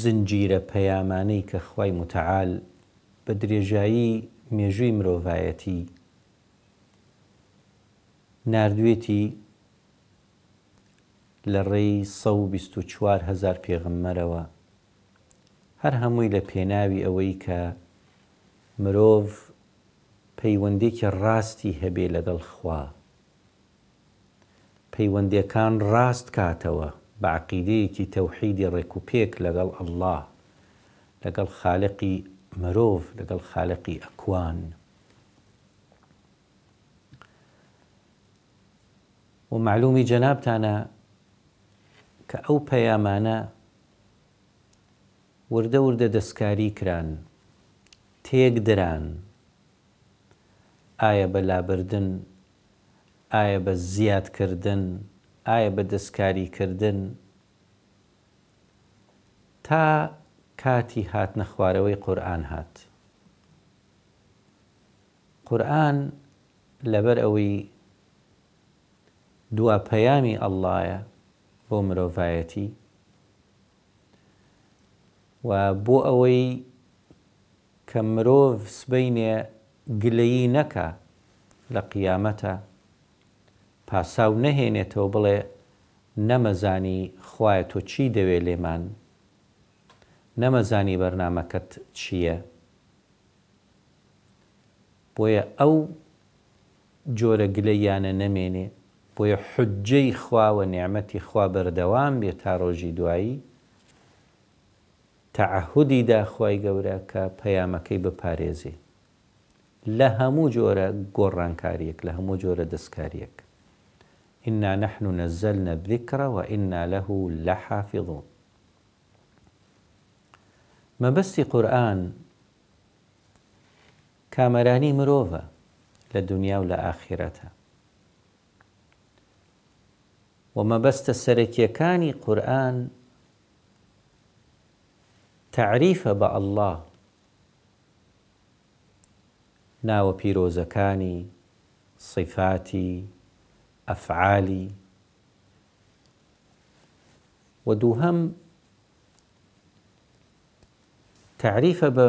زنجیرە پەیامانەی کە خوای متعال بە درێژایی مێژووی مرۆڤایەتی ناردوێتی لە ڕێی سەد و بیست و چوار هەزار پێغەمبەرەوە هەر هەمووی لە پێناوی ئەوەی کە مرۆڤ پەیوەندێکی ڕاستی هەبێ لەگەڵ خوا. پەیوەندیەکان ڕاست کاتەوە بە عەقیدەیەکی تەوحیدی ڕێکوپێک لەگەڵ اللە، لەگەڵ خالقی مرۆڤ، لەگەڵ خالقی ئەکوان. وە مەعلومی جەنابتانە کە ئەو پەیامانە وردە وردە دەستکاری کران، تێکدران، ئایا بە لابردن ئایا بە زیاد کردن ئایا بە دەستکاری کردن تا کاتی هاتنە خوارەوەی قورئان هات قورئان لەبەر ئەوەی دوا پەیامی اللە بۆ مرۆڤایەتی و بۆ ئەوەی کە مرۆڤ سبەینێ گلەیی نەکا لە قیامەتا پاساو نەهێنێتەوە بڵێ نەمەزانی خوایە تۆ چی دەوێ لێمان نەمەزانی بەرنامەکەت چیە بۆیە ئەو جۆرە گلەییانە نەمێنێ بۆیە حوجەی خوا و نیعمەتی خوا بەردەوام بێ تا ڕۆژی دوایی تەعەهودی دا خوای گەورە کە پەیامەکەی بپارێزێ لە هەموو جۆرە گۆڕانکاریەک لە هەموو جۆرە دەستکاریەک انا نحن نزلنا الذکر و انا له لحافظون مەبەستی قورئان کامەرانی مرۆڤە لە دنیا و لە ئاخرەتە و مەبەستە سەرەکیەکانی قورئان تەعریفە بە اللە ناوە پیرۆزەکانی، صفاتی، ئەفعالی، وە دووهەم تەعریفە بە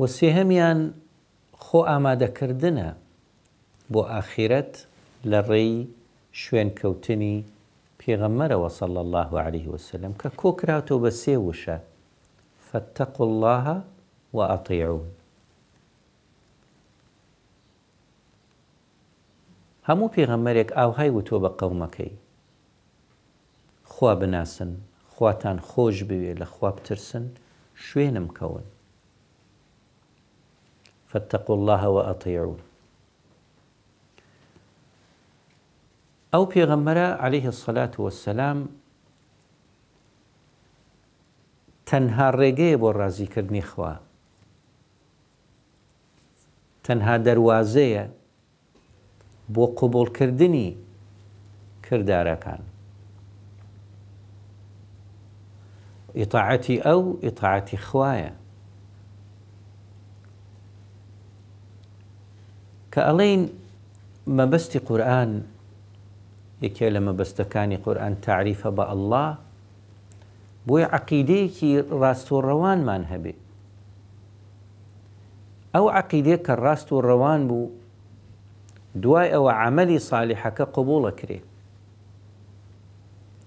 و سێهەمیان خۆ ئامادەکردنە بۆ ئاخیرەت لە ڕێی شوێن کەوتنی پێغەمبەرەوە صلی اللە علیە وسلم کە کۆکراوتەوە بە سێ وشە، فاتقوا اللە و اطیعون. هەموو پێغەمبەرێک ئاوهای وتوە بە قەومەکەی. خوا بناسن خواتان خۆش بوێ لە خوا بترسن شوێنم کەون فاتقوا اللە وأطیعون ئەو پێغەمبەرە علیه الصلاة والسلام تەنها ڕێگەیە بۆ ڕازیکردنی خوا تەنها دەروازەیە بۆ قبوڵکردنی کردارەکان ئیتاعەتی ئەو ئیتاعەتی خوایە کە ئەڵێین مەبەستی قورئان یەکێ لە مەبەستەکانی قورئان تاریفە بە اللە بۆی عەقیدەیەکی ڕاست و ڕەوانمان هەبێ. ئەو عەقیدەیە کە ڕاست و ڕەوان بوو، دوای ئەوە عەمەلی ساڵیحەکە قبوڵ ئەکرێ.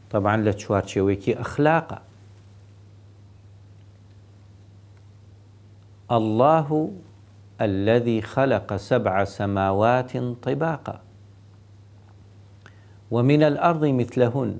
تەبعەن لە چوارچێوەیەکی ئەخلاقە. اللە الذی خلق سبع سماوات طباقا ومن الارض مثلهن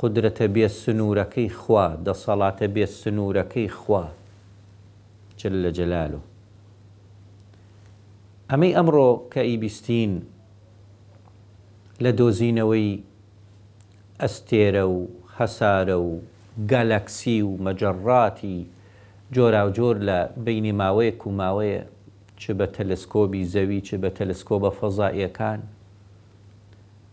قودرەتە بێ سنوورەکەی خوا، دەسەڵاتە بێ سنوورەکەی خوا، جل جلاله. ئەمەی ئەمڕۆ کە ئەیبیستین لە دۆزینەوەی ئەستێرە و هەسارە و گالاکسی و مەجەڕاتی جۆراوجۆر لە بەینی ماوەیەک و ماوەیە، چ بە تەلەسکۆبی زەوی، چ بە تەلەسکۆبە فەزائییەکان،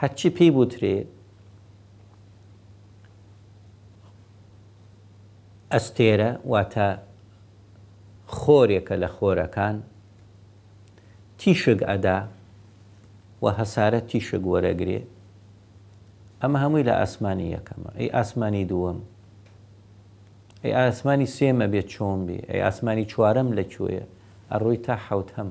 هەرچی پێی بوترێ ئەستێرە واتە خۆرێکە لە خۆرەکان تیشک ئەدا و هەسارە تیشک وەرەگرێ ئەمە هەمووی لە ئاسمانی یەکەمە ئەی ئاسمانی دووەم ئەی ئاسمانی سێمە بێت چۆن بێ ئەی ئاسمانی چوارەم لە کوێە ئەڕۆی تا حوت هەم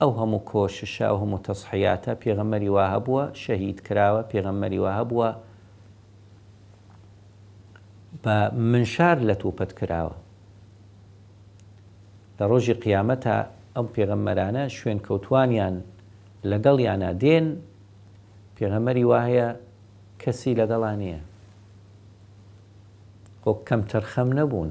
ئەو هەموو کۆششە ئەو هەموو تەزحیاتە پێغەمبەری وا هەبووە شەهید کراوە پێغەمبەری وا هەبووە بە منشار لە توپەت کراوە لە ڕۆژی قیامەتە ئەم پێغەمبەرانە شوێن کەوتوانیان لەگەڵ یانە دێن پێغەمەری وایە کەسی لەگەڵا نییە خۆ کەم تەرخەم نەبوون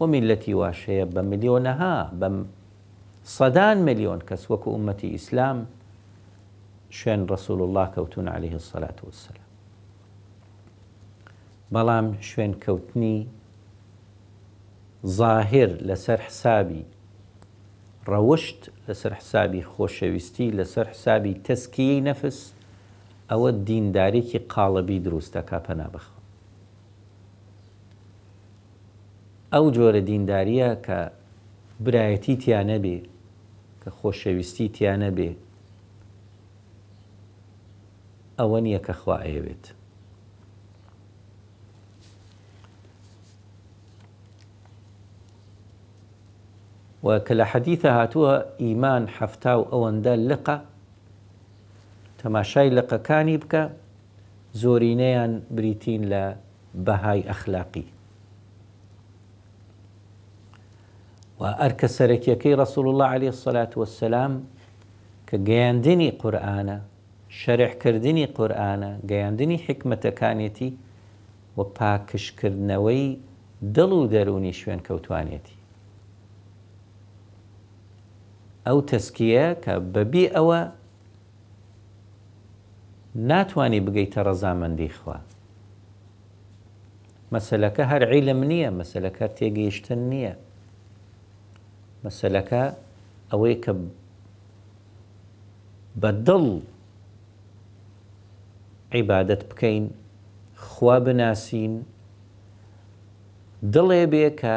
و میللەتی واش هەیە بە ملیۆنەها بە سەدان ملیۆن کەس وەکو ئوممەتی ئیسلام شوێن رسول اللە کەوتون علیه الصلوة والسلام بەڵام شوێن کەوتنی ظاهر لەسەر حسابی ڕەوشت لەسەر حسابی خۆشەویستی لەسەر حسابی تەسکیی نەفس ئەوە دیندارێکی قاڵبی دروست دەکا پەنا بەخوا ئەو جۆرە دیندارییە کە برایەتی تیا نەبێ، کە خۆشەویستی تیا نەبێ، ئەوە نییە کە خوا ئەیەوێت. وە کە لە حەدیثە هاتووە ئیمان حەفتا و ئەوەندە لقە، تەماشای لقەکانی بکە، زۆرینەیان بریتین لە بەهای ئەخلاقی. و ئەرکە سەرەکیەکەی ڕسول الله علیە الصلاة والسلام کە گەیاندنی قورآانە شەرحکردنی قورآانە گەیاندنی حکمەتەکانێتی و پاکشکردنەوەی دڵ و دەروونی شوێن کەوتوانێتی ئەو تەسکیە کە بەبی ئەوە ناتوانی بگەیتە ڕەزامەندی خوا. مەسەلەکە هەر عیلم نییە، مەسەلەکە هەر تێگەیشتن نییە. مەسەلەکە ئەوەی کە بە دڵ عیبادەت بکەین، خوا بناسین، دڵێ بێ کە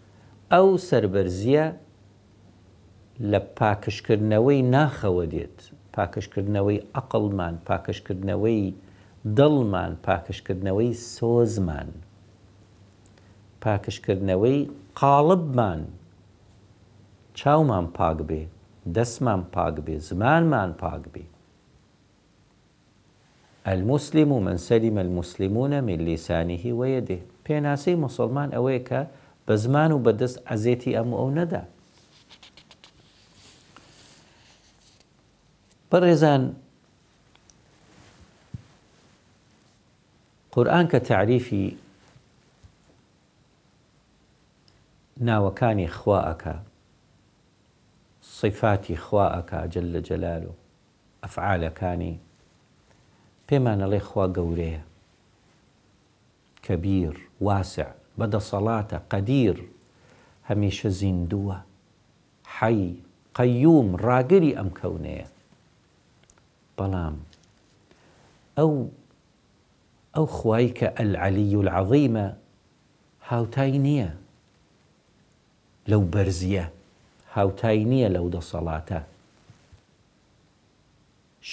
ئەو سەربەرزییە لە پاکژکردنەوەی ناخەوە دێت، پاکژکردنەوەی عەقڵمان، پاکژکردنەوەی دڵمان، پاکژکردنەوەی سۆزمان، پاکژکردنەوەی قاڵبمان، چاومان پاک بێ، دەستمان پاک بێ، زمانمان پاک بێ. المسلم من سلم المسلمون من لیسانه و یده، پێناسەی موسڵمان ئەوەیە کە بە زمان و بە دەست ئەزێتی ئەم و ئەو نەدا. بەڕێزان قورئان کە تەعریفی ناوەکانی خوا ئەکا، صفاتی خوا ئەکا جل جلاله، ئەفعالەکانی پێمان ئەڵێ خوا گەورەیە، کەبیر، واسع، بە دەسەڵاتە، قەدیر، هەمیشە زیندووە، حەی، قەیوم، ڕاگری ئەم کەونەیە. بەڵام ئەو ئەو خوای کە العلی العظیمە هاوتای نییە، لەو بەرزیە هاوتای نیە لەو دەسەڵاتە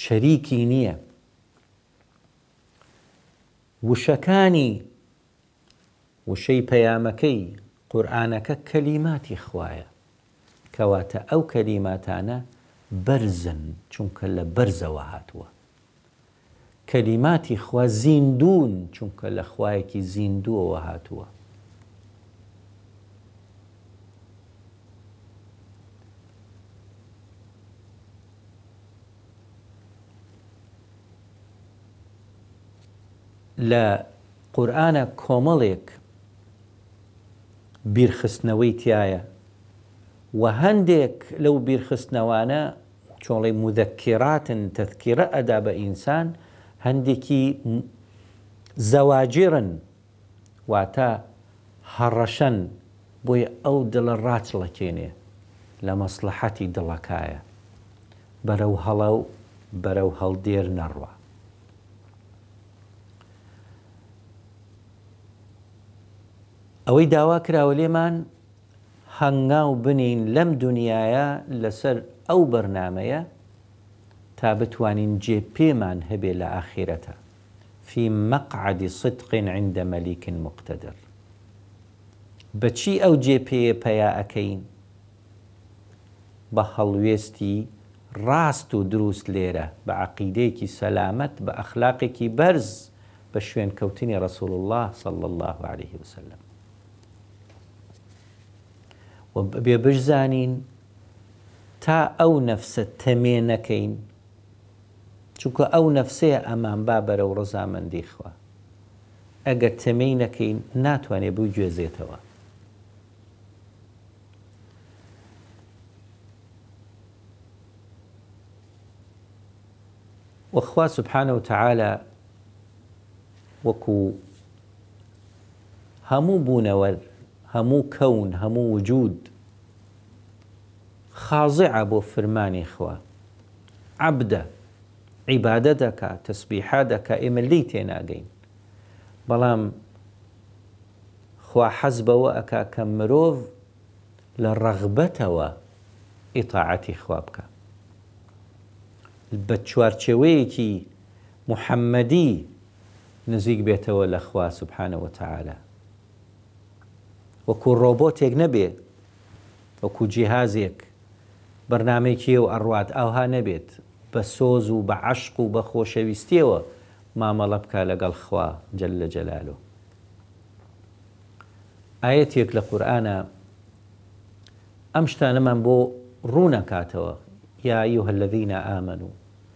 شەریکی نیە وشەکانی وشەی پەیامەکەی قورئانەکە کەلیماتی خوایە کەواتە ئەو کەلیماتانە بەرزن چونکە لە بەرزەوە هاتووە کەلیماتی خوا زیندوون، چونکە لە خوایەکی زیندووەوە هاتووە. لە قورئانە کۆمەڵێک بیرخستنەوەی تیایە و هەندێک لەو بیرخستنەوانە چۆڵی مذکرات تذکرە ئەدا بە ئینسان هەندێکی زواجرن واتە هەڕەشەن بۆیە ئەو دڵە ڕاچڵەکێنێ لە مەسڵەحەتی دڵەکایە بەرەو هەڵە و بەرەو هەڵدێر نەڕوا. ئەوەی داوا کراوە لێمان هەنگاو بنێین لەم دونیایە لەسەر ئەو بەرنامەیە تا بتوانین جێ پێمان هەبێ لە ئاخیرەتا فی مقعد صدق عند ملیک مقتدر بە چی ئەو جێ پێیە پەیا ئەکەین بە هەڵوێستی ڕاست و دروست لێرە بە عەقیدەیەکی سەلامەت بە ئەخلاقێکی بەرز بە شوێن کەوتنی رسول اللە صلی اللە علیە وسلم. و بێ بشزانین تا ئەو نەفسە تەمێ نەکەین چونکە ئەو نەفسەیە ئەمان با بەرەو ڕەزامەندی خوا ئەگەر تەمێی نەکەین ناتوانێ بوو گوێزێتەوە وخوا سبحانە و تعاالە وەکو هەموو بوونەوەر، هەموو کەون، هەموو وجوود خازعە بۆ فرمانی خوا، عەبدە، عیبادەت ئەکا، تەسبیحات ئەکا، ئێمە لێی تێناگەین، بەڵام خوا حەز بەوە ئەکا کە مرۆڤ لە ڕەغبەتەوە ئیتاعەتی خوا بکا. بە چوارچێوەیەکی محەممەدی، نزیک بێتەوە لە خوا سبحانە وتعالی وەکو ڕۆبۆتێک نەبێ وەکو جیهازێک بەرنامەیکیە و ئەڕوات ئاوها نەبێت بە سۆز و بە عەشق و بە خۆشەویستیەوە مامەڵە بکا لەگەڵ خوا جل جلالە ئایەتێک لە قورئانە ئەم شتانەمان بۆ ڕوونەکاتەوە یا ایها الذین آمنوا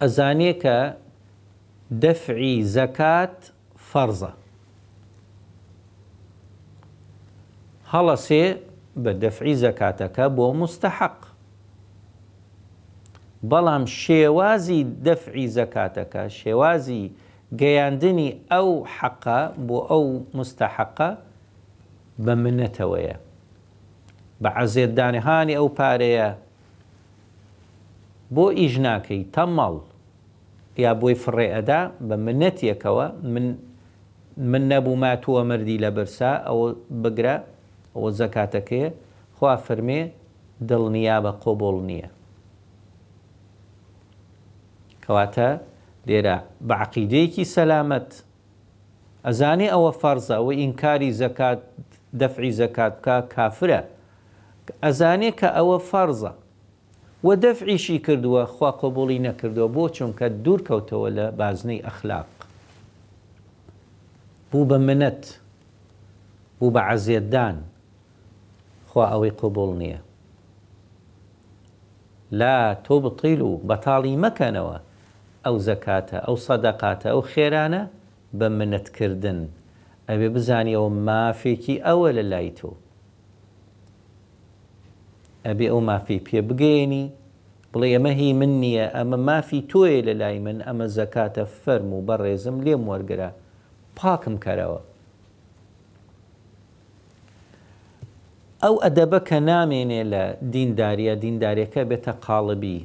ئەزانێ کە دەفعی زەکات فەڕزە هەڵەسێ بە دەفعی زەکاتەکە بۆ مستەحەق بەڵام شێوازی دەفعی زەکاتەکە شێوازی گەیاندنی ئەو حەقە بۆ ئەو مستەحەقە بە منەتەوەیە بە عەزێتدانهانی ئەو پارەیە بۆ ئیش ناکەی تەمەڵ. یا بۆی فڕێ ئەدا بە منەتێکەوە، من من نەبووما تو ئەمردی لە برسا، ئەوە بگرە ئەوە زەکاتەکەیە، خوا فەرمێ دڵنیابە قۆبوڵ نییە. کەواتە لێرە بە عەقیدەیەکی سەلامەت ئەزانێ ئەوە فەرزە، ئەوەی ئینکاری زەکات دەفعی زەکات بکا کافرە، ئەزانێ کە ئەوە فەرزە وە دەفعیشی کردووە خوا قبوڵی نەکردووە بۆ چونکە دوور کەوتەوە لە بازنەی ئەخلاق بوو بە منەت بوو بە عەزێتدان خوا ئەوەی قبوڵ نیە لا تبطلو بەتاڵی مەکەنەوە ئەو زەکاتە ئەو سەدەقاتە ئەو خێرانە بە منەت کردن ئەبێ بزانی ئەوە مافێکی ئەوە لە لای تۆ. ئەبێ ئەو مافەی پێ بگەیەنی، بڵێی ئەمە هی من نییە، ئەمە مافی تۆیە لە لای من، ئەمە زەکاتە فەرموو بەڕێزم لێم وەرگرە، پاکم کەرەوە. ئەو ئەدەبە کە نامێنێ لە دیندارییە، دیندارییەکە ئەبێتە قاڵبی،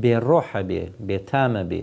بێ ڕۆح ئەبێ، بێ تام ئەبێ.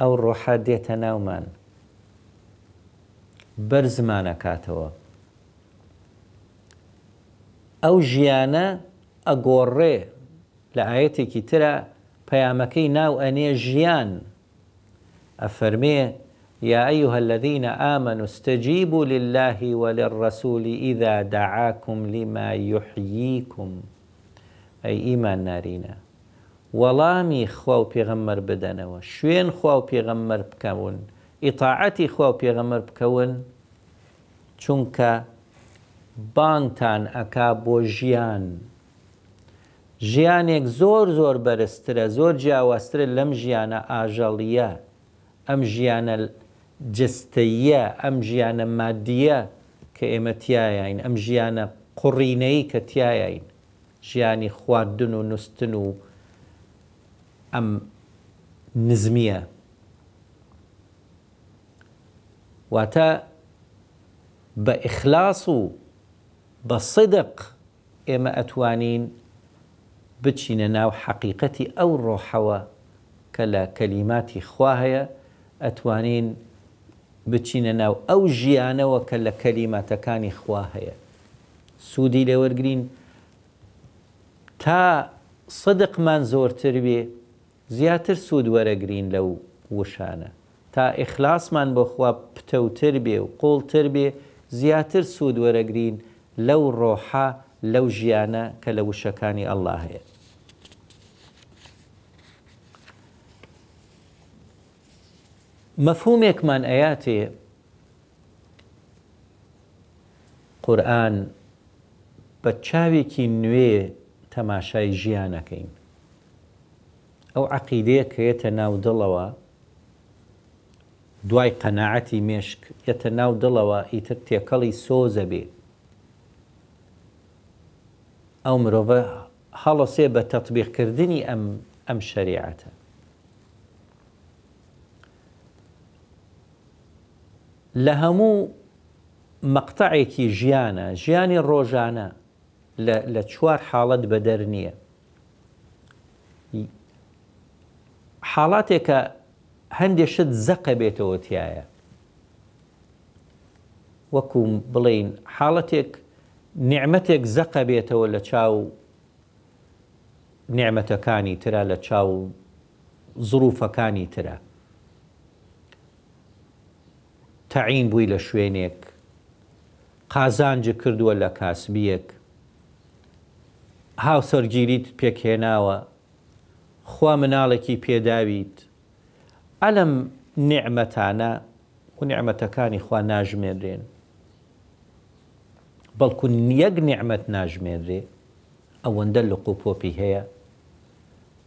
ئەو ڕۆحە دێتە ناومان بەرزمانەکاتەوە. ئەو ژیانە ئەگۆڕێ، لە ئایەتێکی ترا پەیامەکەی ناو ئەنێ ژیان، ئەفەرمێ، یا ایها الذین آمنوا استجیبوا للە وللرسول اذا دعاکم لما یحییکم ئەی ئیماننارینە وەڵامی خواو پێغەمبەر بدەنەوە شوێن خواو پێغەمبەر بکەون ئیتاعەتی خواو پێغەمبەر بکەون چونکە بانگتان ئەکا بۆ ژیان ژیانێک زۆر زۆر بەرزترە زۆر جیاوازترە لەم ژیانە ئاژەڵیە ئەم ژیانە جستەییە ئەم ژیانە مادیە کە ئێمە تیایین ئەم ژیانە قوڕینەی کە تیایین ژیانی خواردن و نوستن و ئەم نزمیە واتە بە ئیخلاس و بە سدق ئێمە ئەتوانین بچینە ناو حەقیقەتی ئەو ڕۆحەوە کە لە کەلیماتی خوا هەیە ئەتوانین بچینە ناو ئەو ژیانەوە کە لە کەلیماتەکانی خوا هەیە سودی لێ وەرگرین تا صدقمان زۆرتر بێ زیاتر سود وەرەگرین لەو وشانە تا ئیخلاسمان بۆ خوا پتەوتر بێ و قوڵتر بێ زیاتر سود وەرەگرین لەو ڕۆحە لەو ژیانە کە لە وشەکانی اللە هەیە مەفهومێکمان ئەیاتێ قورئان بە چاوێکی نوێ تەماشای ژیان ئەکەین. ئەو عەقیدەیە کە یەتە ناو دڵەوە، دوای قەناعەتی مێشک یەتە ناو دڵەوە ئیتر تێکەڵی سۆز ئەبێ. ئەو مرۆڤە هەڵەسێ بە تەتبیق کردنی ئەم ئەم شەریعەتە. لە هەموو مەقتەعێکی ژیانە، ژیانی ڕۆژانە لە لە چوار حاڵەت بەدەر نییە. حاڵاتێکە هەندێ شت زەقە بێتەوە تایە. وەکو بڵین حاڵەتێک نعمەتێک زەقە بێتەوە لە چاو نیعمەتەکانی ترە لە چاو زڕوفەکانی ترە تەعین بووی لە شوێنێک قازانجت کردووە لە کاسبیەک هاوسەرگیریت پێکهێناوە خوا مناڵێکی پێداویت ئەلم نیعمەتانە و نیعمەتەکانی خوا ناژمێنرێن بەڵکو یەک نیعمەت ناژمێنرێ ئەوەندە لق و پۆپی هەیە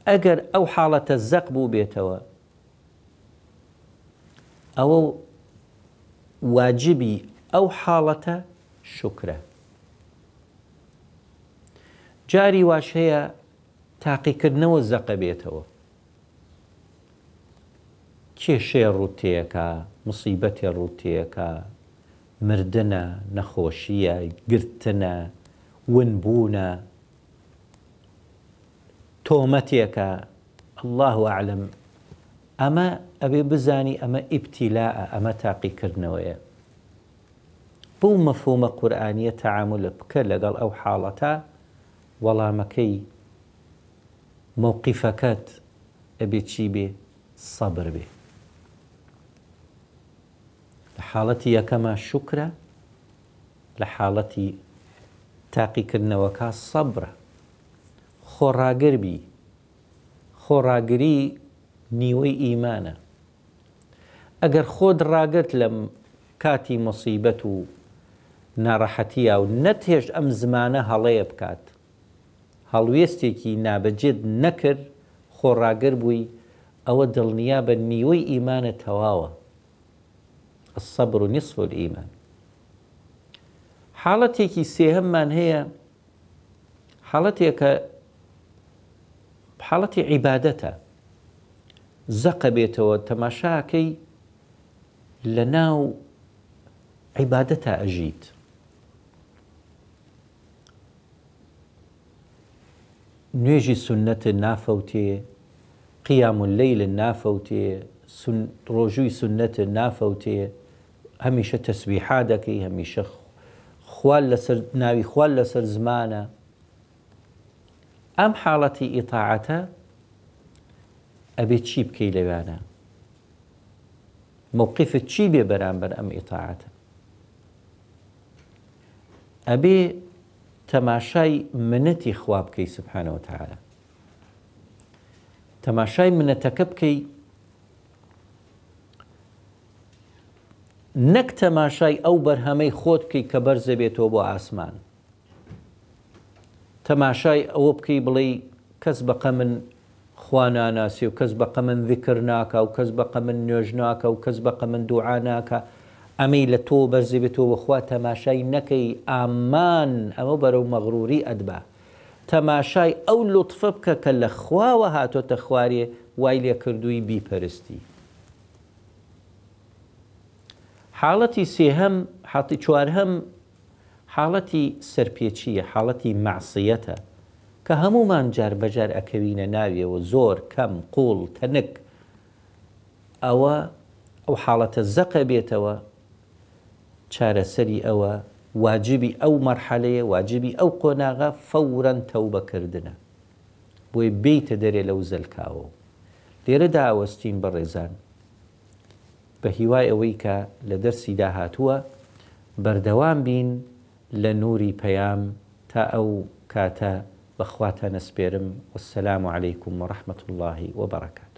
ئەگەر ئەو حاڵەتە زەق بووبێتەوە ئەوە واجبی ئەو حاڵەتە شوکرە جاری واش هەیە تاقیکردنەوە زەقە بێتەوە کێشەیە ڕووتەیەکە مسیبەتێ ڕووتەیەکە مردنە، نەخۆشییە، گرتنە، ونبوونە، تۆمەتێکە، اللە اعلم، ئەمە ئەبێ بزانی ئەمە ئیبتیلاء، ئەمە تاقیکردنەوەیە. بەو مەفهومە قورئانییە تەعامولە بکە لەگەڵ ئەو حاڵەتە، وەڵامەکەی مەوقیفەکەت ئەبێ چی بێ؟ سەبر بێ. لە حاڵەتی یەکەما شوکرە، لە حاڵەتی تاقیکردنەوەکا سەبرە. خۆڕاگر بی، خۆڕاگری نیوەی ئیمانە. ئەگەر خۆت ڕاگرت لە کاتی موسیبەت و ناڕەحەتیا و نەتهێشت ئەم زمانە هەڵەیە بکات، هەڵوێستێکی نابەجێت نەکرد خۆڕاگر بووی ئەوە دڵنیابە نیوەی ئیمانت تەواوە الصبر نصف الایمان حاڵەتێکی سێهەممان هەیە حاڵەتێکە حاڵەتی عیبادەتە زەقە بێتەوە تەماشاکەی لە ناو عیبادەتە ئەژیت نوێژی سوننەت نافەوتێ، قیام اللیل نافەوتێ، سون ڕۆژووی سوننەت نافەوتێ، هەمیشە تەسبیحا دەکەی، هەمیشە خوال لەسەر ناوی خوال لەسەر زمانە. ئەم حاڵەتی ئیتاعەتە ئەبێ چی بکەی لەوانە؟ موقفت چی بێ بەرامبەر ئەم ئیتاعەتە؟ ئەبێ تەماشای منەتی خوا بکەی سبحانە وتعالی تەماشای منەتەکە بکەی نەک تەماشای ئەو بەرهەمەی خۆت بکەی کە بەرزەبێتەوە بۆ ئاسمان تەماشای ئەوە بکەی بڵێی کەس بە قەمن خوا ناناسێ و کەس بە قەمن ذکر ناکا و کەس بە قەمن نوێژ ناکا و کەس بە قەمن دوعا ناکا ئەمەی لە تۆوە بەرزێ بێتۆ وە خوا تەماشای نەکەی ئامان ئەمە بەرەو مەغروری ئەتبا تەماشای ئەو لوتفە بکە کە لە خواوە هاتۆتە خوارێ وای لێ کردووی بیپەرستی حاڵەتی سێهەم حاڵتی چوارهەم حاڵەتی سەرپێچییە، حاڵەتی مەعسیەتە کە هەموومان جار بە جار ئەکەوینە ناویەوە، زۆر، کەم، قووڵ، تەنک. ئەوە ئەو حاڵەتە زەق ئەبێتەوە، چارەسەری ئەوە، واجبی ئەو مەرحەلەیە، واجبی ئەو قۆناغە فەورا تەوبە کردنە. بۆیە بێیتە دەرێ لەو زەلکاوە و لێرەدا ئەوەستین بەڕێزان، بە هیوای ئەوەی کە لە دەرسی داهاتووە بەردەوام بین لە نوری پەیام تا ئەو کاتە بە خواتان ئەسپێرم والسلام علیکم ورحمە اللە وبرکاته.